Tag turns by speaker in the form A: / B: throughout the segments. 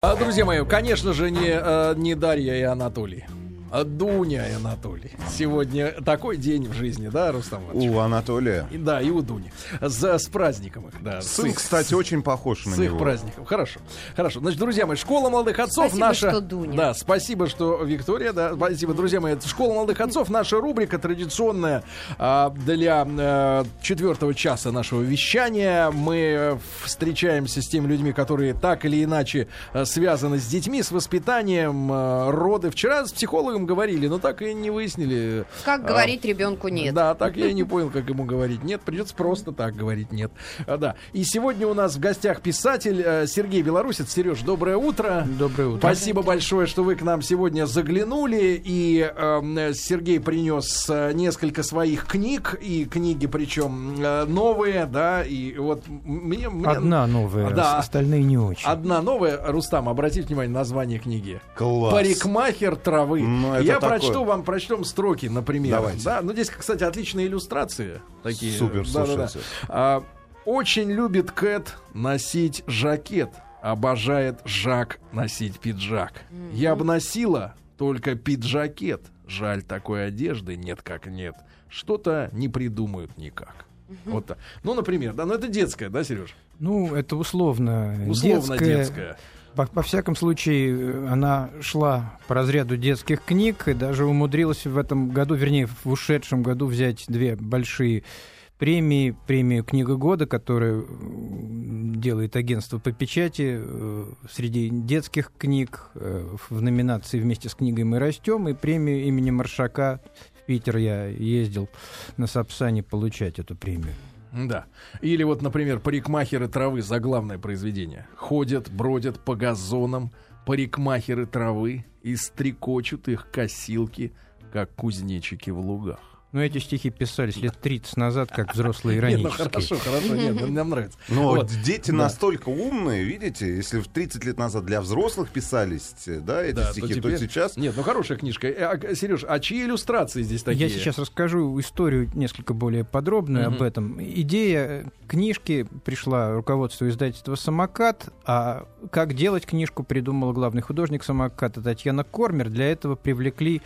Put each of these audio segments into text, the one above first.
A: А, друзья мои, конечно же, не, э, не Дарья и Анатолий. А Дуня и Анатолий. Сегодня такой день в жизни, да, Рустам Иванович?
B: У Анатолия.
A: И, да, и у Дуни. За, с праздником их, да.
B: Сын, кстати, очень похож на
A: с
B: него.
A: их праздником. Хорошо. Хорошо. Значит, друзья мои, школа молодых отцов
C: Спасибо,
A: наша.
C: что Дуня.
A: Да, спасибо, что Виктория, да. Спасибо, друзья мои. Школа молодых отцов, наша рубрика традиционная а, для а, четвертого часа нашего вещания. Мы встречаемся с теми людьми, которые так или иначе э, связаны с детьми, с воспитанием, э, роды. Вчера с психологом говорили, но так и не выяснили.
C: Как
A: а,
C: говорить ребенку нет?
A: Да, так я и не понял, как ему говорить нет. Придется просто так говорить нет. А, да. И сегодня у нас в гостях писатель э, Сергей Белорусец. Сереж, доброе утро.
D: Доброе утро.
A: Спасибо большое, что вы к нам сегодня заглянули. И э, Сергей принес э, несколько своих книг. И книги, причем э, новые, да. И вот мне... мне-
D: Одна новая,
A: Да.
D: остальные не очень.
A: Одна новая, Рустам, обратите внимание, название книги.
B: Класс.
A: Парикмахер травы.
B: Ну, это
A: Я
B: такое.
A: прочту вам, прочтем строки, например.
B: Давайте.
A: Да, ну здесь, кстати, отличные иллюстрации. Такие.
B: Супер,
A: Да-да-да.
B: слушайте.
A: А, очень любит Кэт носить жакет. Обожает Жак носить пиджак. Я бы носила только пиджакет. Жаль, такой одежды нет как нет. Что-то не придумают никак. Вот так. Ну, например, да, ну это детская, да, Сереж?
D: Ну, это условно,
A: Условно
D: детская.
A: детская.
D: По, по всяком случае, э, она шла по разряду детских книг и даже умудрилась в этом году, вернее, в ушедшем году взять две большие премии. Премию «Книга года», которую м, делает агентство по печати э, среди детских книг э, в номинации «Вместе с книгой мы растем» и премию имени Маршака в Питер я ездил на Сапсане получать эту премию.
A: Да. Или вот, например, парикмахеры травы заглавное произведение. Ходят, бродят по газонам парикмахеры травы и стрекочут их косилки, как кузнечики в лугах.
D: Ну, эти стихи писались лет 30 назад, как взрослые
A: Нет, ну
D: иронические.
A: хорошо, хорошо, нет, нам нравится.
B: Но
A: Вот.
B: дети
A: Да.
B: настолько умные, видите, если в 30 лет назад для взрослых писались, да, эти
A: Да, то
B: стихи, то,
A: теперь-
B: сейчас...
A: Нет, ну хорошая книжка. Э, а, Сереж, а чьи иллюстрации здесь такие?
D: Я сейчас расскажу историю несколько более подробную
A: Мгм.
D: об этом. Идея э, книжки пришла руководству издательства «Самокат», а как делать книжку придумала главный художник «Самоката» Татьяна Кормер. Для этого привлекли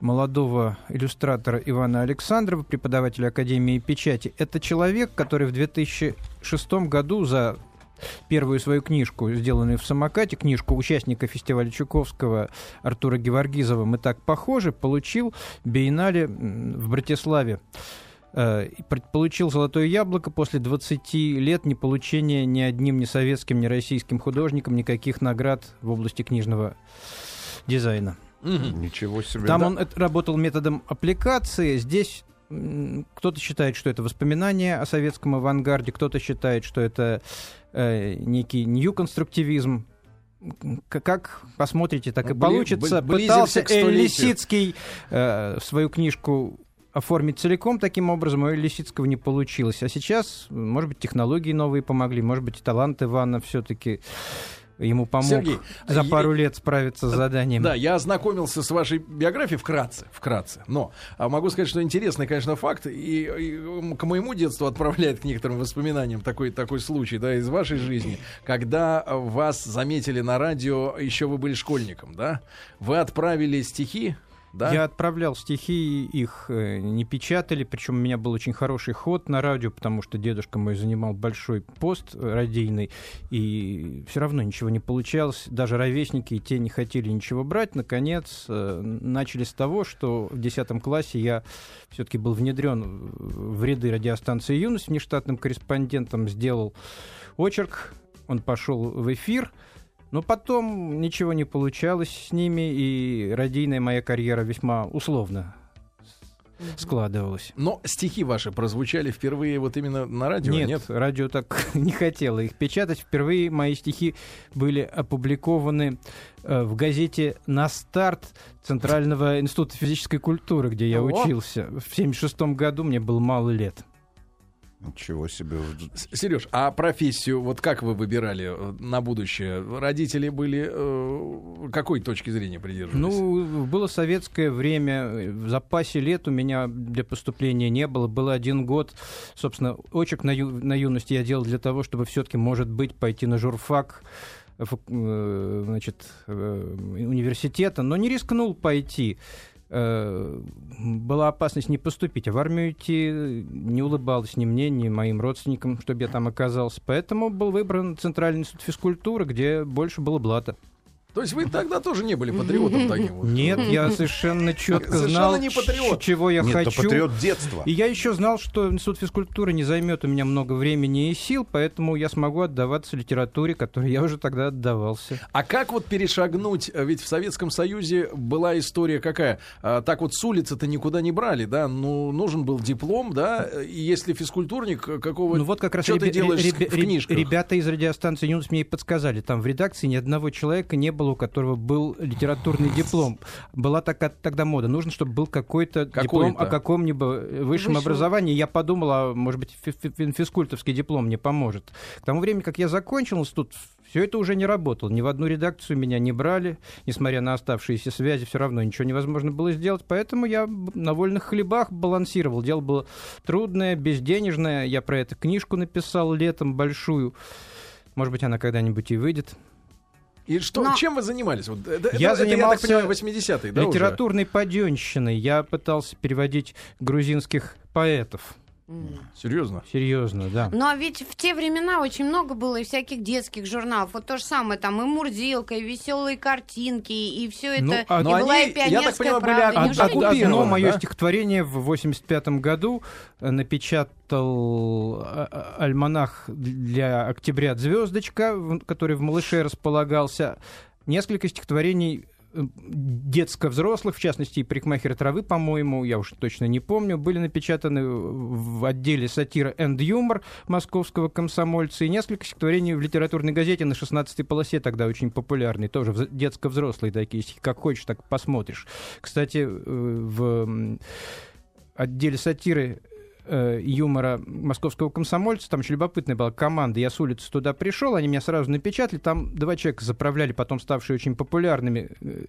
D: молодого иллюстратора Ивана Александрова, преподавателя Академии печати. Это человек, который в 2006 году за первую свою книжку, сделанную в самокате, книжку участника фестиваля Чуковского Артура Геворгизова «Мы так похожи», получил биеннале в Братиславе. Э, Получил «Золотое яблоко» после 20 лет не получения ни одним ни советским, ни российским художником никаких наград в области книжного дизайна.
B: Ничего себе.
D: Там
B: да.
D: он работал методом аппликации. Здесь кто-то считает, что это воспоминания о советском авангарде, кто-то считает, что это э, некий нью-конструктивизм. Как посмотрите, так и
A: Бли-
D: получится.
A: бли-
D: Пытался. Эль Лисицкий э, свою книжку оформить целиком таким образом, у Лисицкого не получилось. А сейчас, может быть, технологии новые помогли, может быть, и талант Ивана все-таки ему помог
A: Сергей,
D: за
A: я-
D: пару лет справиться с заданием.
A: Да, я ознакомился с вашей биографией вкратце, вкратце. Но а могу сказать, что интересный, конечно, факт. И, и, к моему детству отправляет к некоторым воспоминаниям такой, такой случай, да, из вашей жизни, когда вас заметили на радио, еще вы были школьником, да? Вы отправили стихи, да?
D: Я отправлял стихи, их э, не печатали, причем у меня был очень хороший ход на радио, потому что дедушка мой занимал большой пост радийный, и все равно ничего не получалось. Даже ровесники и те не хотели ничего брать. Наконец, э, начали с того, что в 10 классе я все-таки был внедрен в ряды радиостанции «Юность» внештатным корреспондентом, сделал очерк, он пошел в эфир, но потом ничего не получалось с ними, и радийная моя карьера весьма условно складывалась.
A: Но стихи ваши прозвучали впервые вот именно на радио,
D: нет,
A: нет?
D: радио так не хотело их печатать. Впервые мои стихи были опубликованы э, в газете «На старт» Центрального института физической культуры, где я
A: О!
D: учился. В 1976 году мне было мало лет.
B: Ничего себе.
A: Сереж, а профессию, вот как вы выбирали э, на будущее? Родители были э, какой точки зрения придерживались?
D: Ну, было советское время, в запасе лет у меня для поступления не было. Был один год, собственно, очек на, ю- на юности я делал для того, чтобы все-таки, может быть, пойти на журфак э, значит, э, университета, но не рискнул пойти. Э, была опасность не поступить, а в армию идти не улыбалось ни мне, ни моим родственникам, чтобы я там оказался. Поэтому был выбран Центральный институт физкультуры, где больше было блата.
A: То есть вы тогда тоже не были патриотом таким? Вот.
D: Нет, я совершенно четко знал,
A: не патриот.
D: чего я
B: Нет, это
D: хочу.
B: патриот детства.
D: И я еще знал, что институт физкультуры не займет у меня много времени и сил, поэтому я смогу отдаваться литературе, которой я уже тогда отдавался.
A: А как вот перешагнуть? э, Ведь в Советском Союзе была история какая? А, Так вот с улицы-то никуда не брали, да? Ну, нужен был диплом, да? И если физкультурник, э, какого...
D: Ну вот как раз
A: Что ты
D: ребя-
A: делаешь
D: ребя-
A: в книжках?
D: ребята из радиостанции Юность мне и подсказали. Там в редакции ни одного человека не было, у которого был литературный диплом. Была така- тогда мода. Нужно, чтобы был какой-то диплом
A: Какой-то.
D: о каком-нибудь высшем
A: Высшем.
D: образовании. Я подумал, а может быть, фи- фи- физкультовский диплом мне поможет. К тому времени, как я закончил институт, все это уже не работало. Ни в одну редакцию меня не брали. Несмотря на оставшиеся связи, все равно ничего невозможно было сделать. Поэтому я на вольных хлебах балансировал. Дело было трудное, безденежное. Я про это книжку написал летом большую. Может быть, она когда-нибудь и выйдет.
A: И что,
C: Но-
A: чем вы занимались? Вот, это,
D: Я
A: это,
D: занимался
A: я так понимаю, 80-е, да, уже?
D: Литературной паденщиной. Я пытался переводить грузинских поэтов.
A: Серьезно?
D: Серьезно, да.
C: Но ведь в те времена очень много было и всяких детских журналов. Вот то же самое, там и Мурзилка, и веселые картинки, и все это.
D: Ну, а-
C: и была
A: они,
C: и
A: я так
C: пионерская
A: понимаю, были
C: правда. Неужели
A: от- от-?
D: Одно
A: первого,
D: мое
A: да?
D: стихотворение в 85 году э, напечатал а, а, альманах для «Октября звездочка», в- который в «Малыше» располагался. Несколько стихотворений э, детско-взрослых, в частности, и «Парикмахер травы», по-моему, я уж точно не помню, были напечатаны в отделе «Сатира энд юмор» московского комсомольца, и несколько стихотворений в литературной газете на 16-й полосе, тогда очень популярной, тоже вз- детско-взрослые такие стихи, как хочешь, так посмотришь. Кстати, э, в отделе сатиры э, юмора московского комсомольца, там еще любопытная была команда, я с улицы туда пришел, они меня сразу напечатали, там два человека заправляли, потом ставшие очень популярными, э,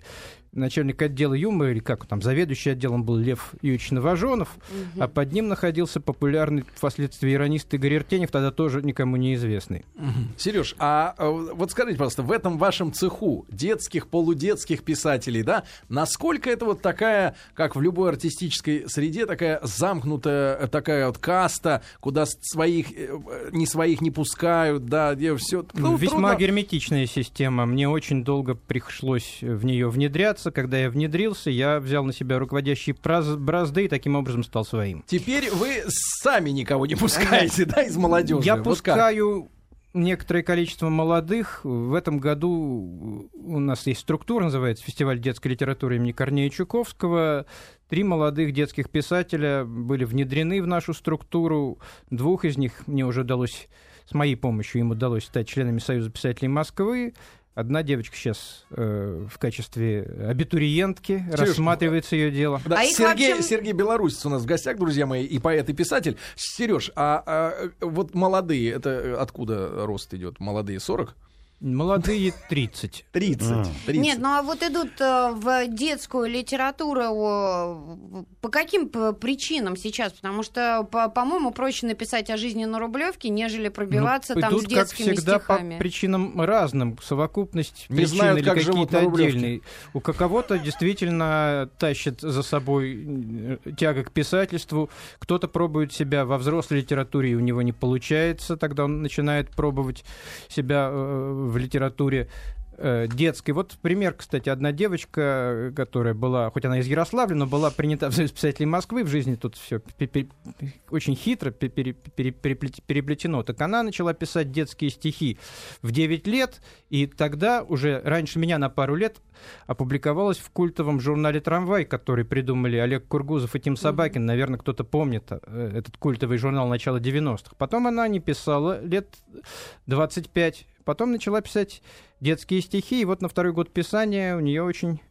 D: начальник отдела юмора, или как там, заведующий отделом был Лев Юрьевич Новоженов, а под ним находился популярный впоследствии иронист Игорь Артенев, тогда тоже никому неизвестный.
A: Сереж, а э, вот скажите, пожалуйста, в этом вашем цеху детских, полудетских писателей, да, насколько это вот такая, как в любой артистической среде, такая замкнутая, э, такая вот каста, куда своих, э, не своих не пускают, да, где все...
D: Весьма герметичная система. Мне очень долго пришлось в нее внедряться. Когда я внедрился, я взял на себя руководящие бразды и таким образом стал своим.
A: Теперь вы сами никого не пускаете, да, из молодежи?
D: Я
A: Вот как?
D: пускаю некоторое количество молодых. В этом году у нас есть структура, называется фестиваль детской литературы имени Корнея Чуковского. Три молодых детских писателя были внедрены в нашу структуру. Двух из них мне уже удалось, с моей помощью им удалось стать членами Союза писателей Москвы. Одна девочка сейчас э, в качестве абитуриентки,
A: Серёж,
D: рассматривается ее дело.
A: Да,
C: А
A: Сергей,
C: вообще-
A: Сергей Белорусец у нас в гостях, друзья мои, и поэт, и писатель. Сереж, а, а, вот молодые, это откуда рост идет? Молодые 40?
D: Молодые 30.
A: 30.
B: А.
A: 30.
C: Нет, ну а вот идут э, в детскую литературу о, по каким п- причинам сейчас? Потому что, по- по-моему, проще написать о жизни на Рублевке, нежели пробиваться
D: Ну,
C: там с
D: идут, как
C: детскими
D: всегда,
C: стихами.
D: по причинам разным. Совокупность
A: Не
D: причин
A: знают,
D: или
A: как
D: какие-то отдельные. У кого-то действительно тащит за собой э, тяга к писательству. Кто-то пробует себя во взрослой литературе, и у него не получается. Тогда он начинает пробовать себя э, в литературе детской. Вот пример, кстати, одна девочка, э, которая была, хоть она из Ярославля, но была принята в Союз писателей Москвы, в жизни тут все очень хитро пе- пере- пере- переплет- переплетено. Так она начала писать детские стихи в 9 лет, и тогда уже раньше меня на пару лет опубликовалась в культовом журнале «Трамвай», который придумали Олег Кургузов и Тим Собакин. Наверное, кто-то помнит э, этот культовый журнал начала 90-х. Потом она не писала лет 25. Потом начала писать детские стихи, и вот на второй год писания у нее очень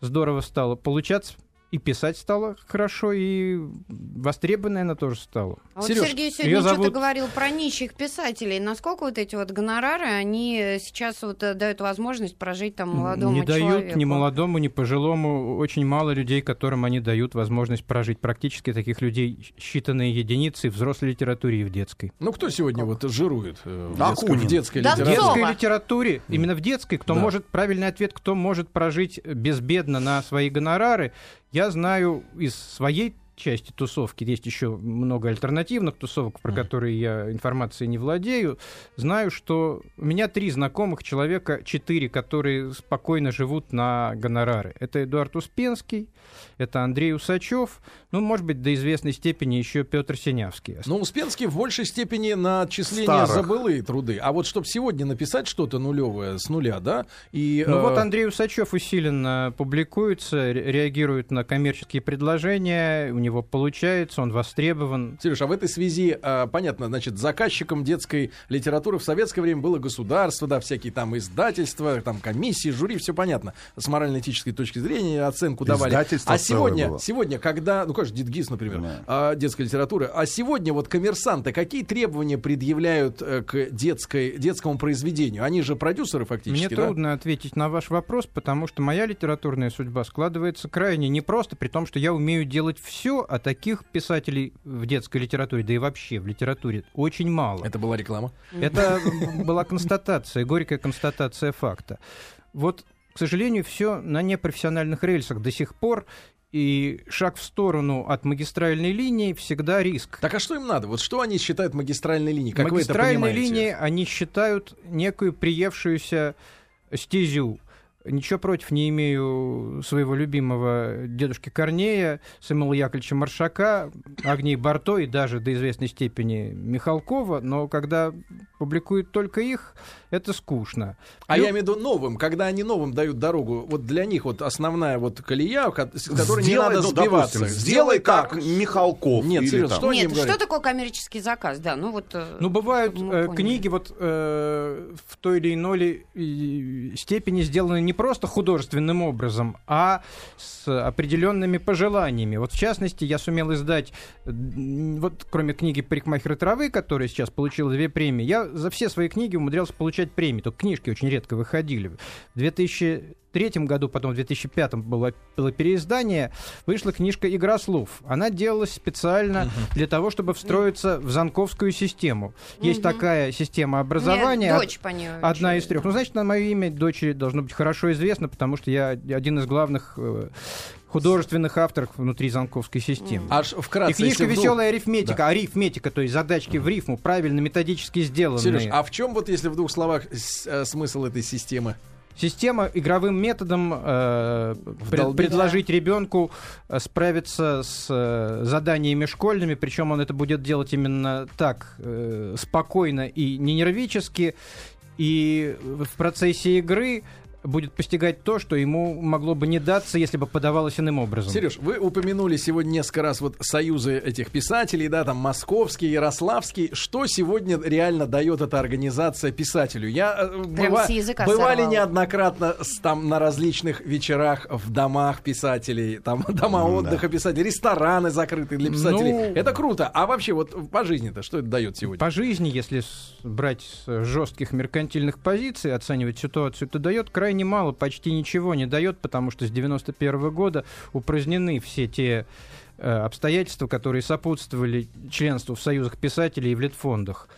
D: здорово стало получаться. И писать стала хорошо, и востребованная она тоже стала.
C: А вот
A: Серёж,
C: Сергей сегодня
D: её
C: что-то
D: зовут-
C: говорил про нищих писателей. Насколько вот эти вот гонорары, они сейчас вот э, дают возможность прожить там молодому
D: не дают
C: человеку?
D: ни молодому, ни пожилому. Очень мало людей, которым они дают возможность прожить. Практически таких людей считанные единицы в взрослой литературе и в детской.
A: Ну, кто сегодня вот жирует э, в, детской, в детской
C: Да
D: В
A: литературе?
C: Цова.
D: детской литературе, именно в детской, кто
A: Да.
D: может, правильный ответ, кто может прожить безбедно на свои гонорары, я знаю из своей части тусовки, есть еще много альтернативных тусовок, про которые я информацией не владею, знаю, что у меня три знакомых человека, четыре, которые спокойно живут на гонорары. Это Эдуард Успенский, это Андрей Усачев, ну, может быть, до известной степени еще Петр Синявский.
A: Ну, Успенский в большей степени на отчисление
B: Старых.
A: за былые труды. А вот чтобы сегодня написать что-то нулевое с нуля, да? И,
D: Ну
A: э,
D: вот Андрей Усачев усиленно публикуется, ре- реагирует на коммерческие предложения, у него получается, он востребован.
A: Сереж, а в этой связи, а, понятно, значит, заказчиком детской литературы в советское время было государство, да, всякие там издательства, там комиссии, жюри, все понятно. С морально-этической точки зрения оценку давали.
B: Издательство
A: А сегодня,
B: было.
A: сегодня, когда, ну, конечно, Дитгиз, например,
B: Да.
A: а, детской литературы, а сегодня вот коммерсанты какие требования предъявляют э, к детской, детскому произведению? Они же продюсеры фактически,
D: Мне
A: да?
D: трудно ответить на ваш вопрос, потому что моя литературная судьба складывается крайне непросто, при том, что я умею делать все, а таких писателей в детской литературе, да и вообще в литературе очень мало.
A: Это была реклама.
D: Это была констатация, горькая констатация факта. Вот, к сожалению, все на непрофессиональных рельсах до сих пор, и шаг в сторону от магистральной линии всегда риск.
A: Так а что им надо? Вот что они считают магистральной линией? Как вы это
D: Магистральной
A: понимаете?
D: линии они считают некую приевшуюся стезю. Ничего против не имею своего любимого дедушки Корнея, Самуила Яковлевича Маршака, Агнии Барто и даже до известной степени Михалкова, но когда публикуют только их, это скучно.
A: А
D: Ю-
A: я имею в виду новым, когда они новым дают дорогу, вот для них вот основная вот колея, ко- с которой не
B: Сделай,
A: надо
B: ну,
A: сбиваться.
B: допустим, сделай как Михалков.
A: Нет,
B: или
A: серьезно, что
C: Нет,
A: говорят?
C: что такое коммерческий заказ? Да, ну вот... э,
D: Ну, бывают э, книги вот э, в той или иной э, степени сделаны не просто художественным образом, а с определенными пожеланиями. Вот в частности, я сумел издать, вот кроме книги «Парикмахер и травы», которая сейчас получила две премии, я за все свои книги умудрялся получать премии, только книжки очень редко выходили. В 2003 году, потом в 2005 было, было переиздание, вышла книжка «Игра слов». Она делалась специально для того, чтобы встроиться в занковскую систему. Есть
C: Мгм.
D: такая система образования.
C: дочь по ней
D: Одна из трех. Ну, значит, на мое имя дочери должно быть хорошо известно, потому что я один из главных э, художественных авторов внутри занковской системы.
A: Аж вкратце,
D: И книжка
A: вдруг-
D: «Веселая арифметика», арифметика, то есть задачки в рифму, правильно методически сделанные.
A: Сереж, а в чем вот, если в двух словах, с- э, смысл этой системы?
D: Система игровым методом э, пред- предложить ребенку э, справиться с э, заданиями школьными, причем он это будет делать именно так, э, спокойно и не нервически, и в процессе игры будет постигать то, что ему могло бы не даться, если бы подавалось иным образом.
A: Сереж, вы упомянули сегодня несколько раз вот союзы этих писателей, да, там московский, ярославский. Что сегодня реально дает эта организация писателю? Я э, быва- бывали
C: сорвала.
A: неоднократно с- там на различных вечерах в домах писателей, там дома отдыха писателей, рестораны закрыты для писателей.
D: Ну-
A: Это круто. А вообще вот по жизни-то что это дает сегодня?
D: По жизни, если брать с жестких меркантильных позиций, оценивать ситуацию, это дает крайне мало, почти ничего не дает, потому что с 91 года упразднены все те э, обстоятельства, которые сопутствовали членству в союзах писателей и в литфондах.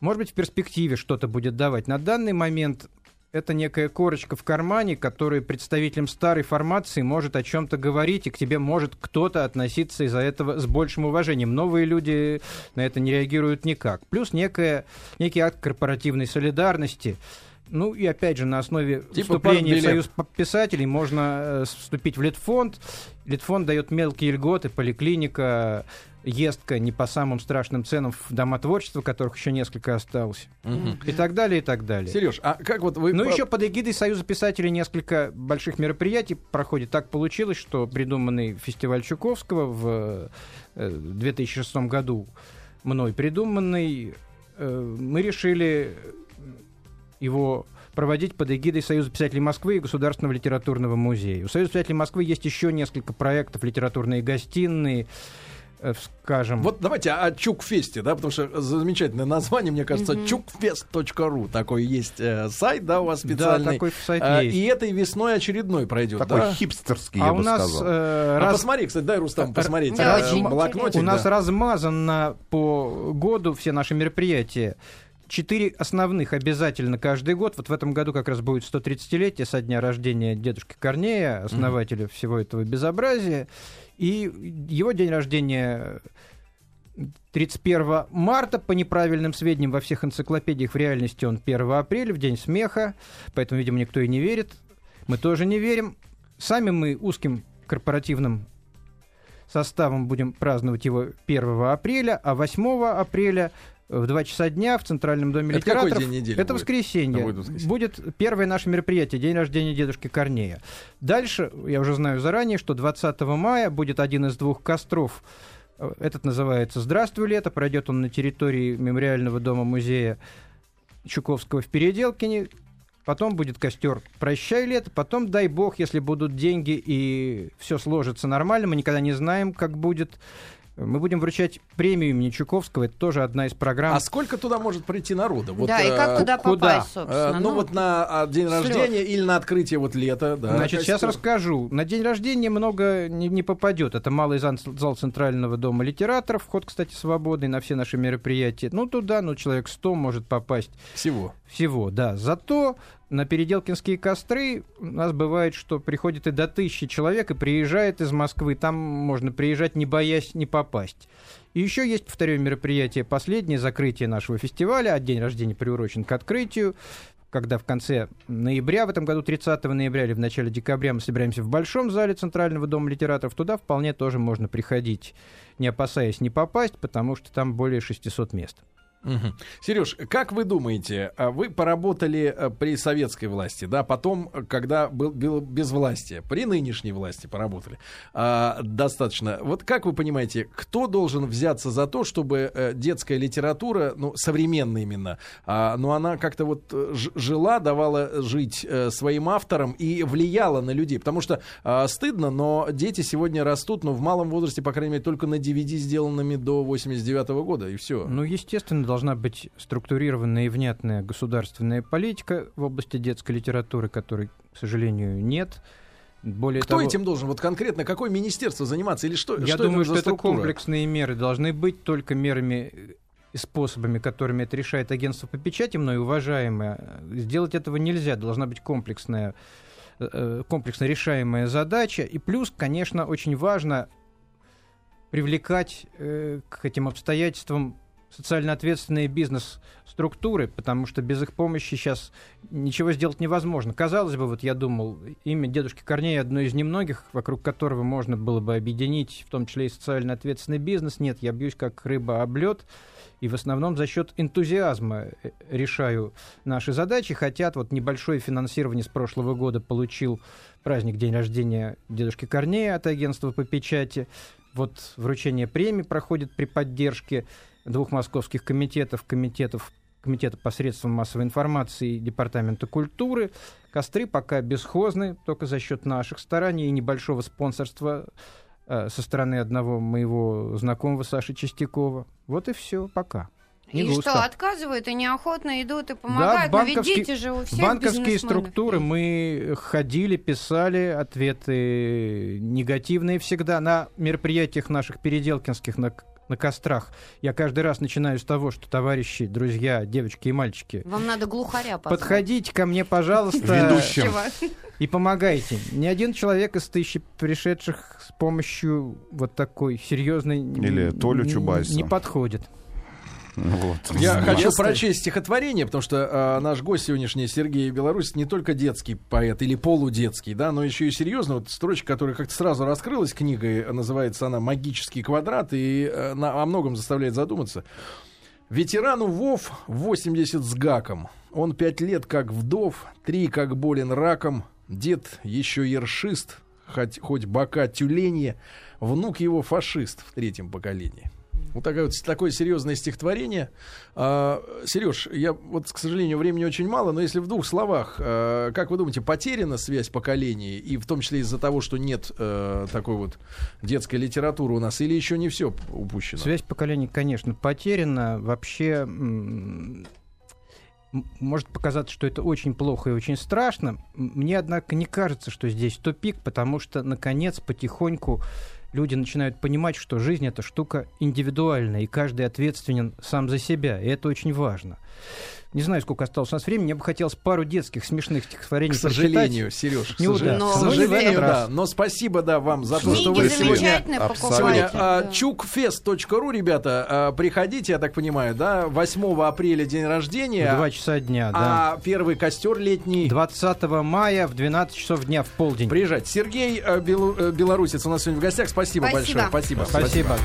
D: Может быть, в перспективе что-то будет давать. На данный момент это некая корочка в кармане, которая представителям старой формации может о чем-то говорить, и к тебе может кто-то относиться из-за этого с большим уважением. Новые люди на это не реагируют никак. Плюс некая, некий акт корпоративной солидарности. Ну и опять же, на основе
A: Типа
D: вступления в союз писателей можно э, вступить в Литфонд. Литфонд дает мелкие льготы, поликлиника, ездка не по самым страшным ценам в дома творчества, которых еще несколько осталось.
A: Мгм.
D: И так далее, и так далее.
A: Сереж, а как вот вы...
D: Ну, еще под эгидой Союза писателей несколько больших мероприятий проходит. Так получилось, что придуманный фестиваль Чуковского в э, 2006 году мной придуманный, э, мы решили его проводить под эгидой Союза писателей Москвы и Государственного литературного музея. У Союза писателей Москвы есть еще несколько проектов, литературные гостиные, э, скажем.
A: Вот давайте о Чукфесте, да, потому что замечательное название, мне кажется, чукфест.ру. Такой есть э, сайт, да, у вас специальный.
D: Да, такой сайт
A: А,
D: есть.
A: И этой весной очередной пройдет,
B: Такой
A: да?
B: хипстерский,
D: а
B: я
D: у
B: бы
D: нас
B: сказал.
D: э,
A: А
D: раз-
A: посмотри, кстати, дай, Рустам, посмотреть.
C: Да,
A: э, блокнотик,
D: у нас
A: да.
D: размазано по году все наши мероприятия. Четыре основных обязательно каждый год. Вот в этом году как раз будет 130-летие со дня рождения дедушки Корнея, основателя всего этого безобразия. И его день рождения 31 марта, по неправильным сведениям во всех энциклопедиях, в реальности он 1 апреля, в день смеха, поэтому, видимо, никто и не верит. Мы тоже не верим. Сами мы узким корпоративным составом будем праздновать его 1 апреля, а 8 апреля в 2 часа дня в Центральном доме
A: Это какой
D: литераторов.
A: день недели
D: Это
A: будет?
D: воскресенье.
A: Будет воскресенье.
D: Будет первое наше мероприятие, день рождения дедушки Корнея. Дальше, я уже знаю заранее, что 20 мая будет один из двух костров. Э, Этот называется «Здравствуй, лето». Пройдет он на территории мемориального дома-музея Чуковского в Переделкине. Потом будет костер «Прощай, лето». Потом, дай бог, если будут деньги и все сложится нормально, мы никогда не знаем, как будет. Мы будем вручать премию имени Чуковского. Это тоже одна из программ.
A: А сколько туда может прийти народа? Вот,
C: да, и
A: э,
C: как туда
D: куда?
C: попасть, собственно?
A: э, ну, вот на а, день
C: слёт.
A: рождения или на открытие вот лета, да.
D: Значит, сейчас
A: костер.
D: расскажу. На день рождения много не, не попадет. Это малый зал, зал Центрального дома литераторов. Вход, кстати, свободный на все наши мероприятия. Ну, туда, ну, человек 100 может попасть
A: Всего.
D: всего, да. Зато на Переделкинские костры у нас бывает, что приходит и до тысячи человек и приезжает из Москвы. Там можно приезжать, не боясь не попасть. И еще есть, повторю, мероприятие последнее, закрытие нашего фестиваля, а день рождения приурочен к открытию, когда в конце ноября, в этом году 30 ноября или в начале декабря мы собираемся в Большом зале Центрального дома литераторов. Туда вполне тоже можно приходить, не опасаясь не попасть, потому что там более 600 мест.
A: Сереж, как вы думаете, а вы поработали э, при советской власти, да, потом, э, когда был, был безвластие, при нынешней власти поработали а, достаточно. Вот как вы понимаете, кто должен взяться за то, чтобы э, детская литература, ну, современная именно, а, ну, она как-то вот жила, давала жить своим авторам и влияла на людей? Потому что а, стыдно, но дети сегодня растут, ну, в малом возрасте, по крайней мере, только на DVD, сделанными до 89 года, и все.
D: Ну, естественно, должна быть структурированная и внятная государственная политика в области детской литературы, которой, к сожалению, нет. Более
A: Кто
D: того,
A: этим должен? Вот конкретно какое министерство заниматься? Или что?
D: я
A: что
D: думаю,
A: это
D: что это
A: структура?
D: комплексные меры должны быть только мерами э, и способами, которыми это решает агентство по печати, мной уважаемое. Сделать этого нельзя, должна быть комплексная, э, э, комплексно решаемая задача. И плюс, конечно, очень важно привлекать э, к этим обстоятельствам социально ответственные бизнес-структуры, потому что без их помощи сейчас ничего сделать невозможно. Казалось бы, вот я думал, имя дедушки Корнея одно из немногих, вокруг которого можно было бы объединить, в том числе и социально ответственный бизнес. Нет, я бьюсь как рыба об лед, и в основном за счет энтузиазма э, решаю наши задачи. Хотят, вот небольшое финансирование с прошлого года получил праздник день рождения дедушки Корнея от агентства по печати. Вот вручение премии проходит при поддержке двух московских комитетов, комитетов Комитета по средствам массовой информации и Департамента культуры. Костры пока бесхозны, только за счет наших стараний и небольшого спонсорства э, со стороны одного моего знакомого Саши Чистякова. Вот и все, пока. Не
C: и
D: густо.
C: что, отказывают и неохотно идут и помогают? Но ведь дети же у всех
D: банковские структуры мы ходили, писали ответы негативные всегда на мероприятиях наших переделкинских на, на кострах. Я каждый раз начинаю с того, что товарищи, друзья, девочки и мальчики,
C: Вам надо глухаря позвать.
D: подходите ко мне, пожалуйста,
B: Ведущим.
D: И помогайте. Ни один человек из тысячи пришедших с помощью вот такой серьезной
B: Или Толю Чубайса.
D: не подходит.
B: Вот.
A: Я
B: Да.
A: хочу прочесть стихотворение, потому что э, наш гость сегодняшний Сергей Беларусь не только детский поэт или полудетский, да, но еще и серьезно. Вот строчка, которая как-то сразу раскрылась книгой, называется она «Магический квадрат» и э, на- о многом заставляет задуматься. Ветерану ВОВ 80 с гаком. Он пять лет как вдов, три как болен раком. Дед еще ершист, хоть, хоть бока тюленье. Внук его фашист в третьем поколении. Вот такое, вот, такое серьезное стихотворение. А, Сереж, я вот, к сожалению, времени очень мало, но если в двух словах, а, как вы думаете, потеряна связь поколений, и в том числе из-за того, что нет а, такой вот детской литературы у нас, или еще не все упущено?
D: Связь поколений, конечно, потеряна. Вообще может показаться, что это очень плохо и очень страшно. Мне, однако, не кажется, что здесь тупик, потому что, наконец, потихоньку люди начинают понимать, что жизнь это штука индивидуальная, и каждый ответственен сам за себя, и это очень важно. Не знаю, сколько осталось у нас времени, мне бы хотелось пару детских смешных стихотворений
A: К сожалению, Сереж, к
D: Не
A: сожалению,
D: удастся.
A: к
C: Но
A: сожалению, да. Но спасибо, да, вам за то,
C: Книги
A: что вы сегодня. Сегодня а,
C: да.
A: чукфест.ру, ребята, а, приходите, я так понимаю, да, 8 апреля день рождения,
D: В два часа дня, да.
A: а первый костер летний.
D: 20 мая в 12 часов дня в полдень.
A: Приезжать. Сергей э, э, Белорусец у нас сегодня в гостях. Спасибо,
C: Спасибо.
A: большое. Спасибо.
D: Спасибо.